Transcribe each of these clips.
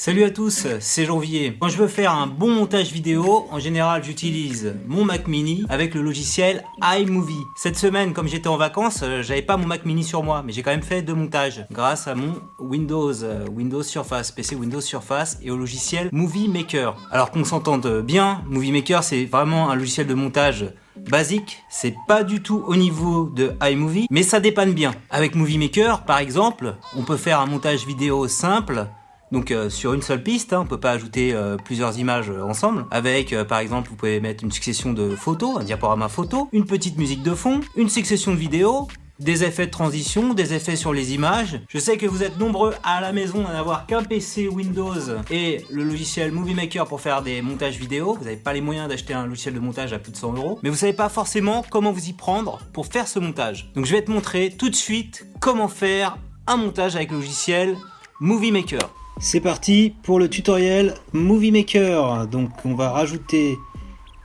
Salut à tous, c'est Janvier. Quand je veux faire un bon montage vidéo, en général j'utilise mon Mac mini avec le logiciel iMovie. Cette semaine, comme j'étais en vacances, euh, j'avais pas mon Mac mini sur moi, mais j'ai quand même fait deux montages grâce à mon Windows, euh, Windows Surface, PC Windows Surface et au logiciel Movie Maker. Alors qu'on s'entende bien, Movie Maker c'est vraiment un logiciel de montage basique, c'est pas du tout au niveau de iMovie, mais ça dépanne bien. Avec Movie Maker, par exemple, on peut faire un montage vidéo simple donc euh, sur une seule piste, hein, on peut pas ajouter euh, plusieurs images euh, ensemble. Avec par exemple, vous pouvez mettre une succession de photos, un diaporama photo, une petite musique de fond, une succession de vidéos, des effets de transition, des effets sur les images. Je sais que vous êtes nombreux à la maison à n'avoir qu'un PC Windows et le logiciel Movie Maker pour faire des montages vidéo. Vous n'avez pas les moyens d'acheter un logiciel de montage à plus de 100 euros, mais vous savez pas forcément comment vous y prendre pour faire ce montage. Donc je vais te montrer tout de suite comment faire un montage avec le logiciel Movie Maker. C'est parti pour le tutoriel Movie Maker. Donc on va rajouter,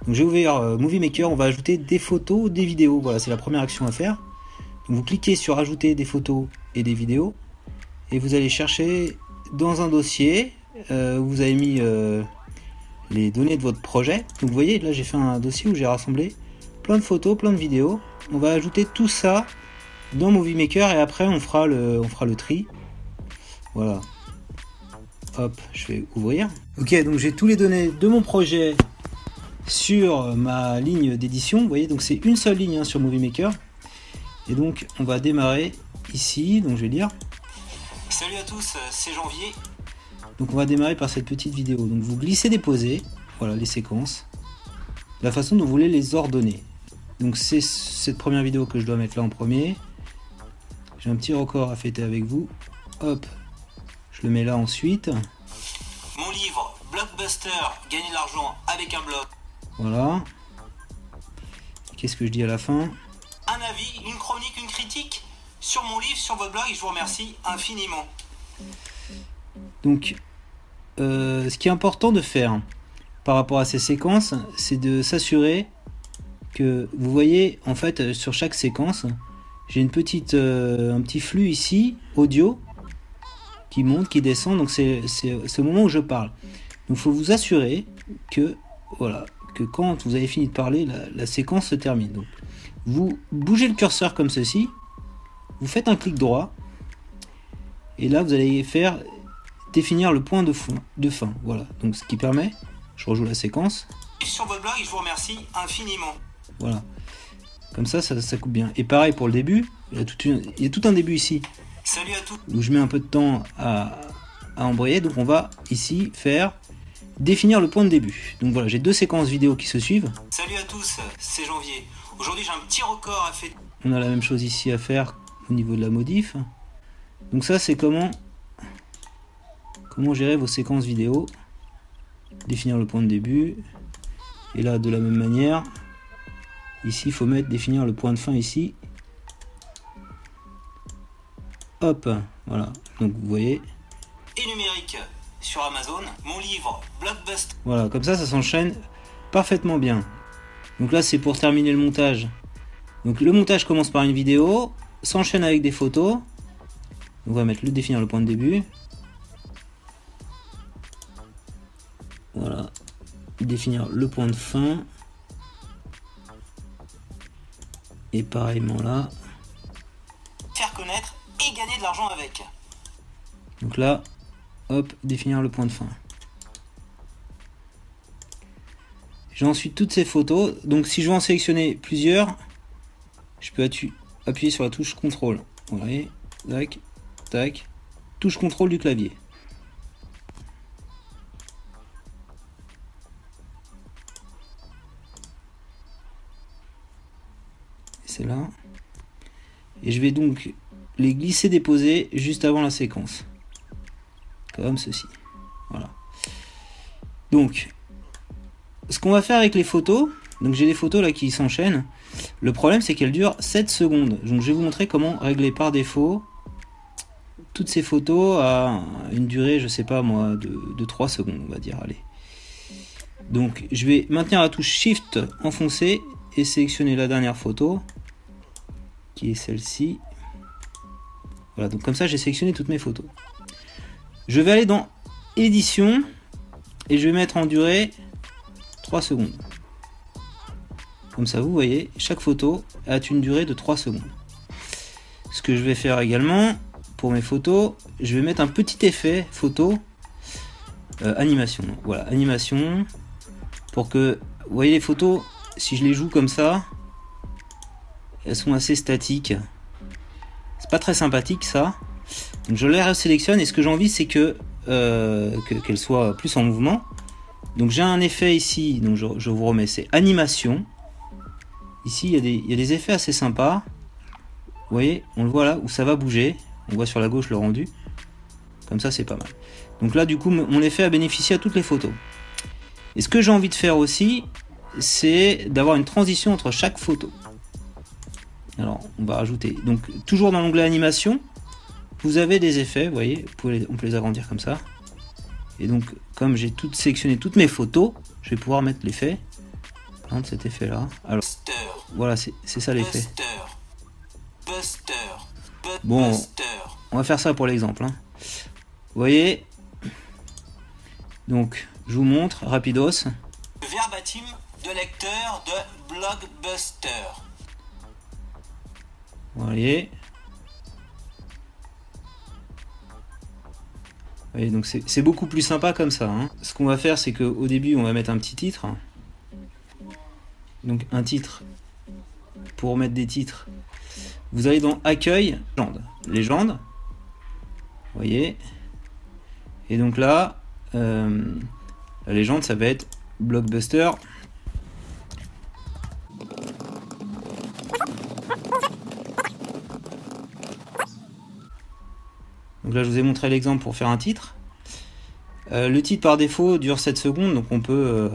j'ai ouvert euh, Movie Maker, on va ajouter des photos, des vidéos. Voilà, c'est la première action à faire. vous cliquez sur ajouter des photos et des vidéos et vous allez chercher dans un dossier euh, où vous avez mis euh, les données de votre projet. Donc vous voyez, là j'ai fait un dossier où j'ai rassemblé plein de photos, plein de vidéos. On va ajouter tout ça dans Movie Maker et après on fera le, on fera le tri. Voilà, Hop, je vais ouvrir. Ok, donc j'ai tous les données de mon projet sur ma ligne d'édition. Vous voyez, donc c'est une seule ligne hein, sur Movie Maker. Et donc on va démarrer ici. Donc je vais lire. Salut à tous, c'est Janvier. Donc on va démarrer par cette petite vidéo. Donc vous glissez déposez, voilà les séquences, la façon dont vous voulez les ordonner. Donc c'est cette première vidéo que je dois mettre là en premier. J'ai un petit record à fêter avec vous. Hop, je le mets là ensuite. Mon livre, Blockbuster, gagner de l'argent avec un blog. Voilà. Qu'est-ce que je dis à la fin? Un avis, une chronique, une critique sur mon livre, sur votre blog, et je vous remercie infiniment. Donc, euh, ce qui est important de faire par rapport à ces séquences, c'est de s'assurer que vous voyez en fait sur chaque séquence, j'ai une petite, euh, un petit flux ici audio qui monte, qui descend. Donc c'est ce moment où je parle. Donc il faut vous assurer que voilà que quand vous avez fini de parler, la, séquence se termine. Donc vous bougez le curseur comme ceci, vous faites un clic droit, et là vous allez faire définir le point de, fond, de fin. Voilà. Donc ce qui permet, je rejoue la séquence. Sur votre blog, je vous remercie infiniment. Voilà. Comme ça, ça, coupe bien. Et pareil pour le début, il y a tout, il y a tout un début ici. Salut à tous. Donc je mets un peu de temps à, embrayer. Donc on va ici faire définir le point de début. Donc voilà, j'ai deux séquences vidéo qui se suivent. Salut à tous, c'est Janvier. Aujourd'hui j'ai un petit record à faire. On a la même chose ici à faire au niveau de la modif. Donc ça c'est comment comment gérer vos séquences vidéo. Définir le point de début. Et là de la même manière, ici il faut mettre définir le point de fin ici Hop, voilà. Donc vous voyez. Et numérique sur Amazon, mon livre Blockbuster. Voilà, comme ça, ça s'enchaîne parfaitement bien. Donc là, c'est pour terminer le montage. Donc le montage commence par une vidéo, s'enchaîne avec des photos. On va mettre le définir le point de début. Voilà. Définir le point de fin. Et pareillement là. Avec. Donc là, hop, définir le point de fin. J'ai ensuite toutes ces photos. Donc si je veux en sélectionner plusieurs, je peux appuyer sur la touche contrôle. Vous voyez, tac, tac, touche contrôle du clavier. C'est là. Et je vais donc les glisser déposer juste avant la séquence. Comme ceci. Voilà. Donc, ce qu'on va faire avec les photos, donc j'ai des photos là qui s'enchaînent. Le problème c'est qu'elles durent 7 secondes. Donc je vais vous montrer comment régler par défaut toutes ces photos à une durée, je sais pas moi, de, de 3 secondes, on va dire. Allez. Donc je vais maintenir la touche Shift enfoncée et sélectionner la dernière photo, qui est celle-ci. Voilà, donc comme ça j'ai sélectionné toutes mes photos. Je vais aller dans édition et je vais mettre en durée 3 secondes. Comme ça, vous voyez, chaque photo a une durée de 3 secondes. Ce que je vais faire également pour mes photos, je vais mettre un petit effet photo euh, animation. Voilà, animation pour que, vous voyez les photos, si je les joue comme ça, elles sont assez statiques. C'est pas très sympathique ça. Donc je les resélectionne et ce que j'ai envie c'est que euh, qu'elles soient plus en mouvement. Donc j'ai un effet ici, donc je, vous remets, c'est animation. Ici il y, a des, il y, a des, effets assez sympas. Vous voyez, on le voit là où ça va bouger. On voit sur la gauche le rendu. Comme ça c'est pas mal. Donc là du coup mon effet a bénéficié à toutes les photos. Et ce que j'ai envie de faire aussi, c'est d'avoir une transition entre chaque photo. Alors, on va rajouter. Donc, toujours dans l'onglet animation, vous avez des effets, vous voyez, on peut les agrandir comme ça. Et donc, comme j'ai tout sélectionné toutes mes photos, je vais pouvoir mettre l'effet. Par cet effet-là. Alors, voilà, c'est ça l'effet. Bon, on va faire ça pour l'exemple. Hein. Vous voyez? Donc, je vous montre, rapidos. Verbatim de lecteur de Blockbuster. Vous voyez donc c'est beaucoup plus sympa comme ça. Hein. Ce qu'on va faire, c'est qu'au début, on va mettre un petit titre. Donc un titre, pour mettre des titres, vous allez dans Accueil, Légende. Légende. Vous voyez Et donc là, euh, la légende, ça va être Blockbuster. Donc là, je vous ai montré l'exemple pour faire un titre. Euh, le titre par défaut dure 7 secondes, donc on peut, euh,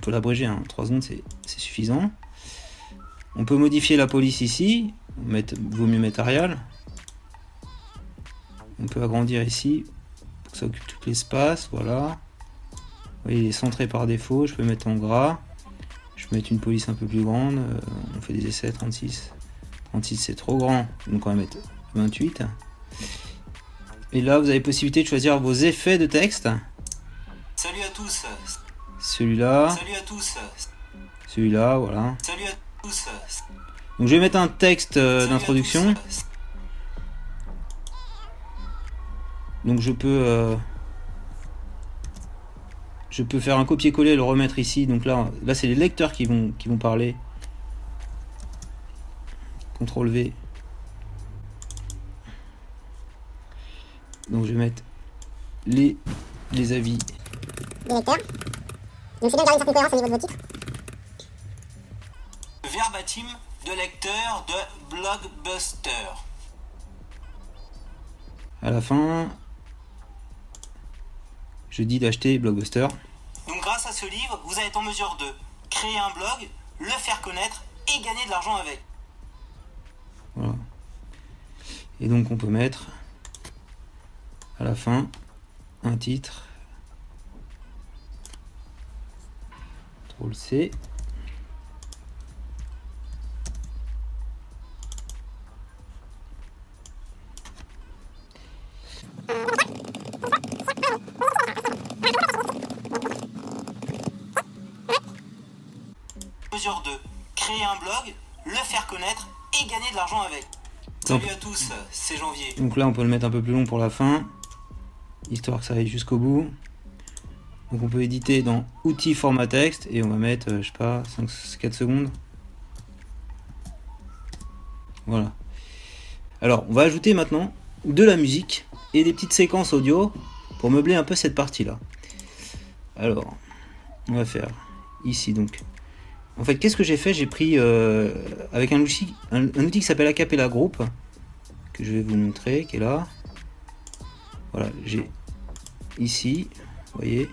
peut l'abréger. 3 hein. secondes, c'est suffisant. On peut modifier la police ici. Mettre, vaut mieux mettre Arial. On peut agrandir ici pour que ça occupe tout l'espace. Voilà voyez, il est centré par défaut. Je peux mettre en gras. Je peux mettre une police un peu plus grande. Euh, on fait des essais 36. 36 c'est trop grand. Donc on va mettre 28. Et là, vous avez possibilité de choisir vos effets de texte. Salut à tous. Celui-là. Salut à tous. Celui-là, voilà. Salut à tous. Donc je vais mettre un texte euh, d'introduction. Donc je peux euh, je peux faire un copier-coller et le remettre ici. Donc là, là c'est les lecteurs qui vont, qui vont parler. CTRL V. Donc je vais mettre les, les avis des lecteurs. Donc c'est bien de garder une certaine cohérence au niveau de vos titres. Verbatim de lecteur de Blockbuster. À la fin, je dis d'acheter Blockbuster. Donc grâce à ce livre, vous allez être en mesure de créer un blog, le faire connaître et gagner de l'argent avec. Voilà. Et donc on peut mettre à la fin un titre. Trop le C. de créer un blog, le faire connaître et gagner de l'argent avec. Salut à tous, c'est Janvier. Donc là, on peut le mettre un peu plus long pour la fin, histoire que ça aille jusqu'au bout. Donc on peut éditer dans outils format texte et on va mettre, euh, je sais pas, 5, 4 secondes. Voilà. Alors, on va ajouter maintenant de la musique et des petites séquences audio pour meubler un peu cette partie-là. Alors, on va faire ici donc en fait, qu'est-ce que j'ai fait? J'ai pris euh, avec un outil, un, outil qui s'appelle Acapella Group, que je vais vous montrer, qui est là. Voilà, j'ai ici, vous voyez,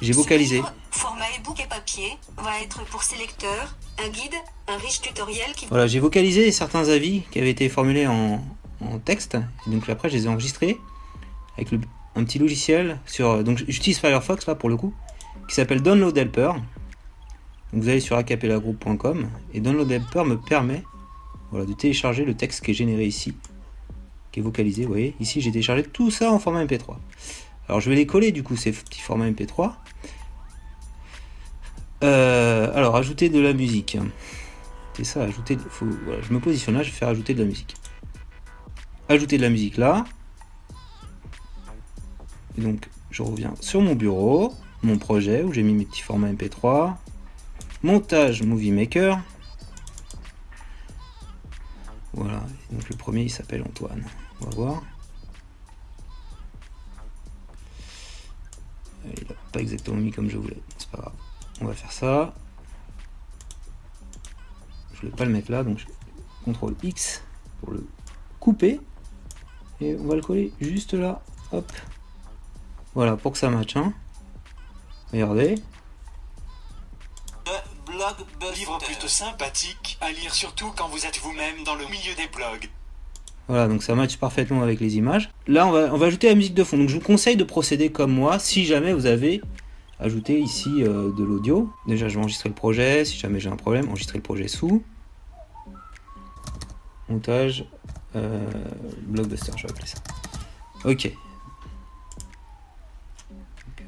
j'ai vocalisé. Format ebook et papier va être pour ses lecteurs un guide, un riche tutoriel qui. Voilà, j'ai vocalisé certains avis qui avaient été formulés en, texte, et donc après je les ai enregistrés avec un petit logiciel sur. Donc j'utilise Firefox là pour le coup, qui s'appelle Download Helper vous allez sur acapellagroup.com et Download Helper me permet voilà, de télécharger le texte qui est généré ici, qui est vocalisé, vous voyez. Ici, j'ai téléchargé tout ça en format MP3. Alors, je vais les coller, du coup, ces petits formats MP3. Euh, alors, ajouter de la musique. C'est ça, ajouter. Voilà, je me positionne là, je vais faire ajouter de la musique. Ajouter de la musique là. Donc, je reviens sur mon bureau, mon projet où j'ai mis mes petits formats MP3. Montage Movie Maker. Voilà, donc le premier il s'appelle Antoine. On va voir. Il n'a pas exactement mis comme je voulais, c'est pas grave. On va faire ça. Je voulais pas le mettre là, donc je CTRL X pour le couper. Et on va le coller juste là. Hop. Voilà, pour que ça matche. Hein. Regardez. Livre plutôt sympathique à lire surtout quand vous êtes vous-même dans le milieu des blogs. Voilà, donc ça matche parfaitement avec les images. Là, on va, on va ajouter la musique de fond. Donc je vous conseille de procéder comme moi si jamais vous avez ajouté ici euh, de l'audio. Déjà, je vais enregistrer le projet. Si jamais j'ai un problème, enregistrer le projet sous. Montage. Euh, blockbuster, je vais appeler ça. Ok.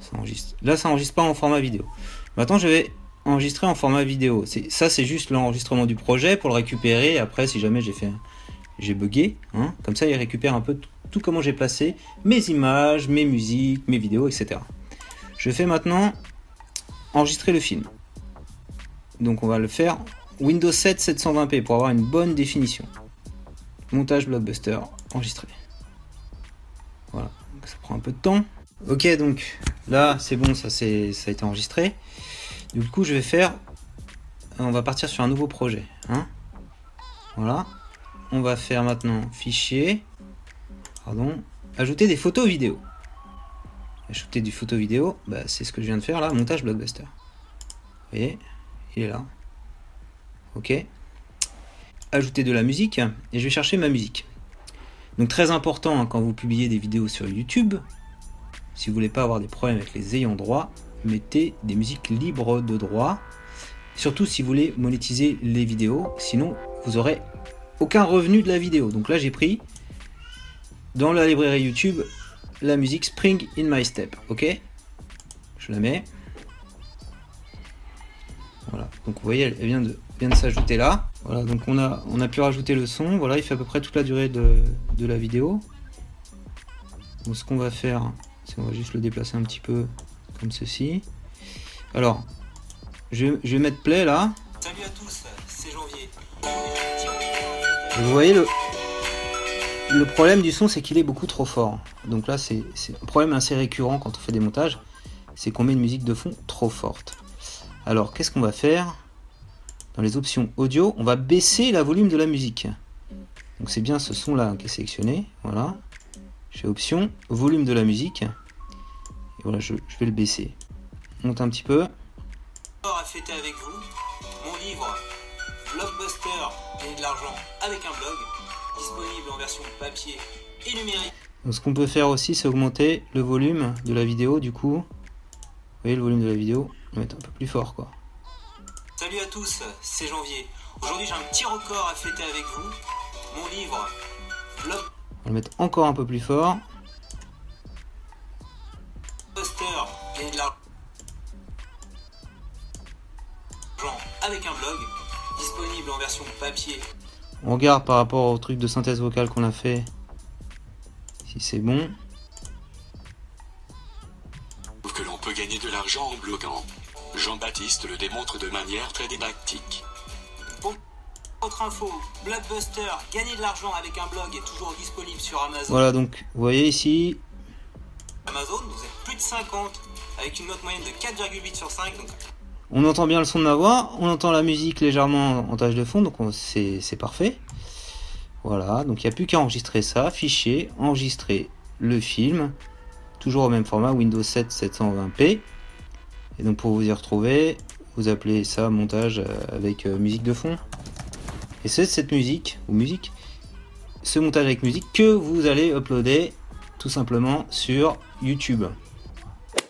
Ça enregistre. Là, ça enregistre pas en format vidéo. Maintenant, je vais enregistrer en format vidéo. Ça, c'est juste l'enregistrement du projet pour le récupérer. Après, si jamais j'ai fait, j'ai bugué, hein, comme ça, il récupère un peu tout, comment j'ai placé mes images, mes musiques, mes vidéos, etc. Je fais maintenant enregistrer le film. Donc, on va le faire Windows 7 720p pour avoir une bonne définition. Montage blockbuster, enregistré. Voilà, ça prend un peu de temps. Ok, donc là, c'est bon, ça, ça a été enregistré. Du coup, je vais faire. On va partir sur un nouveau projet. Hein voilà. On va faire maintenant fichier. Pardon. Ajouter des photos vidéo. Ajouter du photo vidéo, bah, c'est ce que je viens de faire là, montage blockbuster. Vous voyez Il est là. Ok. Ajouter de la musique et je vais chercher ma musique. Donc très important hein, quand vous publiez des vidéos sur YouTube, si vous voulez pas avoir des problèmes avec les ayants droit, mettez des musiques libres de droit. Surtout si vous voulez monétiser les vidéos, sinon vous aurez aucun revenu de la vidéo. Donc là j'ai pris dans la librairie YouTube la musique Spring in My Step. Ok? Je la mets. Voilà, donc vous voyez, elle vient de, vient de s'ajouter là. Voilà, donc on a, on a pu rajouter le son. Voilà, il fait à peu près toute la durée de, de la vidéo. Donc ce qu'on va faire, c'est on va juste le déplacer un petit peu comme ceci. Alors, je, vais mettre play là. Salut à tous, c'est Janvier. vous voyez le, le problème du son, c'est qu'il est beaucoup trop fort. Donc là, c'est un problème assez récurrent quand on fait des montages, c'est qu'on met une musique de fond trop forte. Alors, qu'est-ce qu'on va faire Dans les options audio, on va baisser la volume de la musique. Donc c'est bien ce son là qui est sélectionné. Voilà. Je fais option, volume de la musique voilà, je, vais le baisser. monte un petit peu. à fêter avec vous. Mon livre Blockbuster et de l'argent avec un blog, disponible en version papier et numérique. Donc, ce qu'on peut faire aussi, c'est augmenter le volume de la vidéo. Du coup, vous voyez le volume de la vidéo, le mettre un peu plus fort, quoi. Salut à tous, c'est Janvier. Aujourd'hui, j'ai un petit record à fêter avec vous. Mon livre Blog. On va le mettre encore un peu plus fort. Avec un blog disponible en version papier. On regarde par rapport au truc de synthèse vocale qu'on a fait si c'est bon. Que l'on peut gagner de l'argent en bloguant. Jean-Baptiste le démontre de manière très didactique. Autre info, Blockbuster, gagner de l'argent avec un blog est toujours disponible sur Amazon. Voilà donc, vous voyez ici. Vous êtes plus de 50 avec une note moyenne de 4,8 sur 5. On entend bien le son de ma voix, on entend la musique légèrement en tâche de fond, donc c'est parfait. Voilà, donc il n'y a plus qu'à enregistrer ça, fichier, enregistrer le film, toujours au même format, Windows 7 720p. Et donc pour vous y retrouver, vous appelez ça montage euh, avec euh, musique de fond. Et c'est cette musique, ou musique, ce montage avec musique que vous allez uploader tout simplement sur YouTube.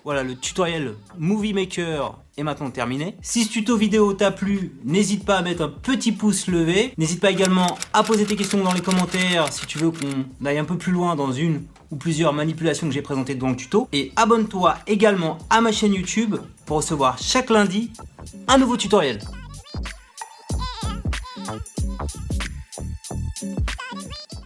Voilà, le tutoriel Movie Maker est maintenant terminé. Si ce tuto vidéo t'a plu, n'hésite pas à mettre un petit pouce levé. N'hésite pas également à poser tes questions dans les commentaires si tu veux qu'on aille un peu plus loin dans une ou plusieurs manipulations que j'ai présentées dans le tuto. Et abonne-toi également à ma chaîne YouTube pour recevoir chaque lundi un nouveau tutoriel.